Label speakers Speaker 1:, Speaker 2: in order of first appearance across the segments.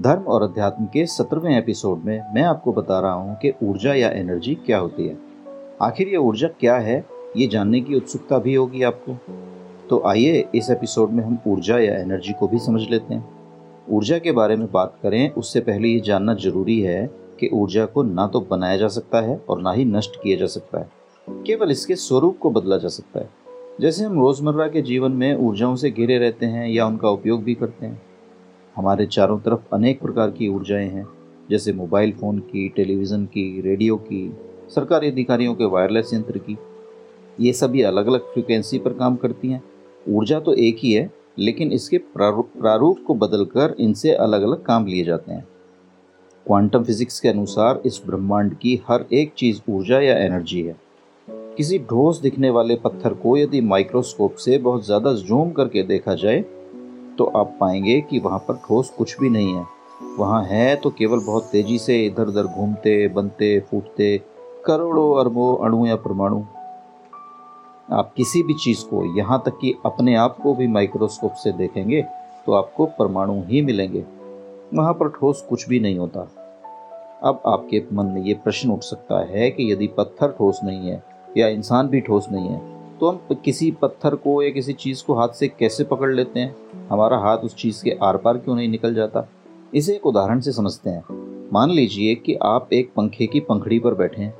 Speaker 1: धर्म और अध्यात्म के सत्रहवें एपिसोड में मैं आपको बता रहा हूँ कि ऊर्जा या एनर्जी क्या होती है। आखिर ये ऊर्जा क्या है, ये जानने की उत्सुकता भी होगी आपको। तो आइए इस एपिसोड में हम ऊर्जा या एनर्जी को भी समझ लेते हैं। ऊर्जा के बारे में बात करें, उससे पहले ये जानना ज़रूरी है कि ऊर्जा को ना तो बनाया जा सकता है और ना ही नष्ट किया जा सकता है। केवल इसके स्वरूप को बदला जा सकता है। जैसे हम रोज़मर्रा के जीवन में ऊर्जाओं से घिरे रहते हैं या उनका उपयोग भी करते हैं। हमारे चारों तरफ़ अनेक प्रकार की ऊर्जाएँ हैं, जैसे मोबाइल फ़ोन की, टेलीविज़न की, रेडियो की, सरकारी अधिकारियों के वायरलेस यंत्र की। ये सभी अलग अलग फ्रिक्वेंसी पर काम करती हैं। ऊर्जा तो एक ही है, लेकिन इसके प्रारूप को बदलकर इनसे अलग अलग काम लिए जाते हैं। क्वांटम फिजिक्स के अनुसार इस ब्रह्मांड की हर एक चीज़ ऊर्जा या एनर्जी है। किसी ठोस दिखने वाले पत्थर को यदि माइक्रोस्कोप से बहुत ज़्यादा जूम करके देखा जाए तो आप पाएँगे कि वहाँ पर ठोस कुछ भी नहीं है। वहाँ है तो केवल बहुत तेज़ी से इधर उधर घूमते, बनते, फूटते, करोड़ों अरबों अणु या परमाणु। आप किसी भी चीज़ को यहाँ तक कि अपने आप को भी माइक्रोस्कोप से देखेंगे तो आपको परमाणु ही मिलेंगे। वहाँ पर ठोस कुछ भी नहीं होता। अब आपके मन में ये प्रश्न उठ सकता है कि यदि पत्थर ठोस नहीं है या इंसान भी ठोस नहीं है तो हम किसी पत्थर को या किसी चीज़ को हाथ से कैसे पकड़ लेते हैं? हमारा हाथ उस चीज़ के आर पार क्यों नहीं निकल जाता? इसे एक उदाहरण से समझते हैं। मान लीजिए कि आप एक पंखे की पंखड़ी पर बैठे हैं।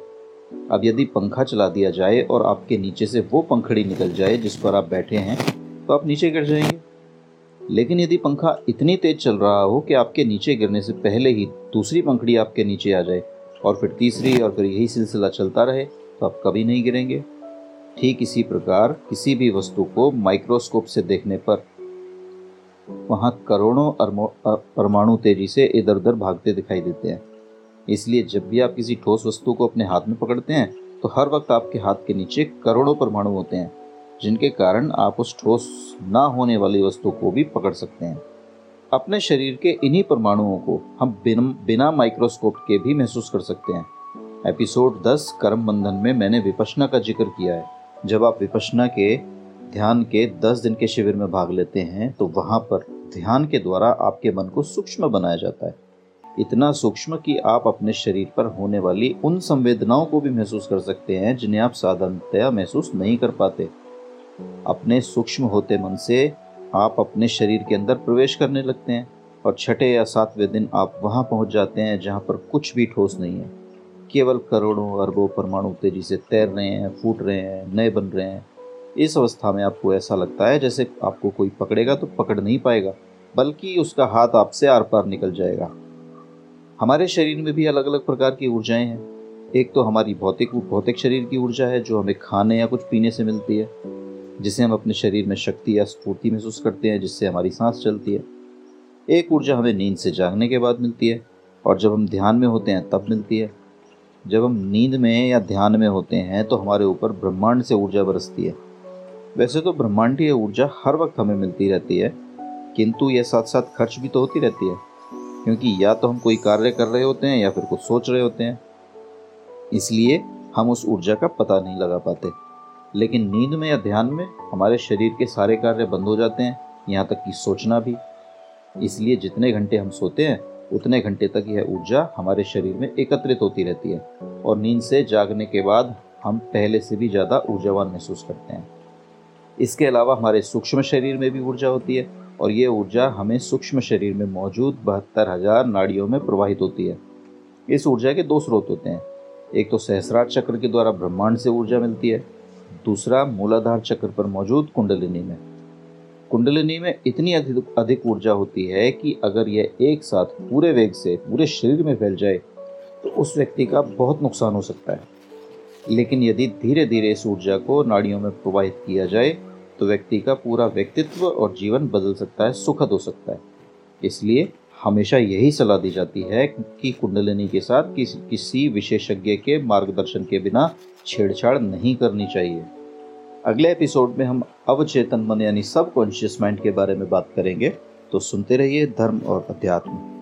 Speaker 1: अब यदि पंखा चला दिया जाए और आपके नीचे से वो पंखड़ी निकल जाए जिस पर आप बैठे हैं तो आप नीचे गिर जाएँगे। लेकिन यदि पंखा इतनी तेज चल रहा हो कि आपके नीचे गिरने से पहले ही दूसरी पंखड़ी आपके नीचे आ जाए और फिर तीसरी और फिर यही सिलसिला चलता रहे तो आप कभी नहीं गिरेंगे। ठीक इसी प्रकार किसी भी वस्तु को माइक्रोस्कोप से देखने पर। वहाँ करोड़ों परमाणु तेज़ी से इधर उधर भागते दिखाई देते हैं। इसलिए जब भी आप किसी ठोस वस्तु को अपने हाथ में पकड़ते हैं तो हर वक्त आपके हाथ के नीचे करोड़ों परमाणु होते हैं जिनके कारण आप उस ठोस ना होने वाली वस्तु को भी पकड़ सकते हैं। अपने शरीर के इन्हीं परमाणुओं को हम बिन, बिना माइक्रोस्कोप के भी महसूस कर सकते हैं। एपिसोड 10 कर्म बंधन में मैंने विपशना का ज़िक्र किया है। जब आप विपशना के ध्यान के 10 दिन के शिविर में भाग लेते हैं तो वहाँ पर ध्यान के द्वारा आपके मन को सूक्ष्म बनाया जाता है। इतना सूक्ष्म कि आप अपने शरीर पर होने वाली उन संवेदनाओं को भी महसूस कर सकते हैं, जिन्हें आप साधारणतया महसूस नहीं कर पाते। अपने सूक्ष्म होते मन से आप अपने शरीर के अंदर प्रवेश करने लगते हैं, और छठे या सातवें दिन आप वहाँ पहुँच जाते हैं, जहाँ पर कुछ भी ठोस नहीं है। केवल करोड़ों अरबों परमाणु तेज़ी से तैर रहे हैं, फूट रहे हैं, नए बन रहे हैं। इस अवस्था में आपको ऐसा लगता है जैसे आपको कोई पकड़ेगा तो पकड़ नहीं पाएगा, बल्कि उसका हाथ आपसे आर पार निकल जाएगा। हमारे शरीर में भी अलग अलग प्रकार की ऊर्जाएँ हैं। एक तो हमारी भौतिक भौतिक शरीर की ऊर्जा है जो हमें खाने या कुछ पीने से मिलती है, जिसे हम अपने शरीर में शक्ति या स्फूर्ति महसूस करते हैं, जिससे हमारी सांस चलती है। एक ऊर्जा हमें नींद से जागने के बाद मिलती है, और जब हम ध्यान में होते हैं तब मिलती है। जब हम नींद में या ध्यान में होते हैं तो हमारे ऊपर ब्रह्मांड से ऊर्जा बरसती है। वैसे तो ब्रह्मांडीय ऊर्जा हर वक्त हमें मिलती रहती है, किंतु यह साथ साथ खर्च भी तो होती रहती है, क्योंकि या तो हम कोई कार्य कर रहे होते हैं या फिर कुछ सोच रहे होते हैं। इसलिए हम उस ऊर्जा का पता नहीं लगा पाते। लेकिन नींद में या ध्यान में हमारे शरीर के सारे कार्य बंद हो जाते हैं, यहाँ तक कि सोचना भी। इसलिए जितने घंटे हम सोते हैं उतने घंटे तक यह ऊर्जा हमारे शरीर में एकत्रित होती रहती है और नींद से जागने के बाद हम पहले से भी ज़्यादा ऊर्जावान महसूस करते हैं। इसके अलावा हमारे सूक्ष्म शरीर में भी ऊर्जा होती है और ये ऊर्जा हमें सूक्ष्म शरीर में मौजूद बहत्तर हज़ार नाड़ियों में प्रवाहित होती है। इस ऊर्जा के दो स्रोत होते हैं। एक तो सहस्रार चक्र के द्वारा ब्रह्मांड से ऊर्जा मिलती है। दूसरा मूलाधार चक्र पर मौजूद कुंडलिनी में। कुंडलिनी में इतनी अधिक अधिक ऊर्जा होती है कि अगर यह एक साथ पूरे वेग से, पूरे शरीर में फैल जाए तो उस व्यक्ति का बहुत नुकसान हो सकता है। लेकिन यदि धीरे धीरे इस ऊर्जा को नाड़ियों में प्रवाहित किया जाए तो व्यक्ति का पूरा व्यक्तित्व और जीवन बदल सकता है, सुखद हो सकता है। इसलिए हमेशा यही सलाह दी जाती है कि कुंडलिनी के साथ किसी किसी विशेषज्ञ के मार्गदर्शन के बिना छेड़छाड़ नहीं करनी चाहिए। अगले एपिसोड में हम अवचेतन मन यानी सब कॉन्शियस माइंड के बारे में बात करेंगे। तो सुनते रहिए धर्म और अध्यात्म।